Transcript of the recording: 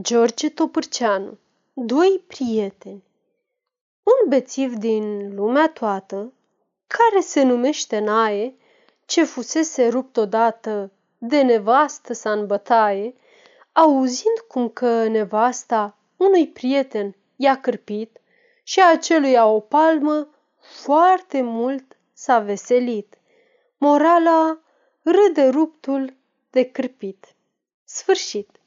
George Topârceanu Doi prieteni Un bețiv din lumea toată, care se numește Nae, ce fusese rupt odată de nevastă sa în bătaie, auzind cum că nevasta unui prieten i-a cârpit și aceluia o palmă, foarte mult s-a veselit. Morala râde ruptul de cârpit. Sfârșit.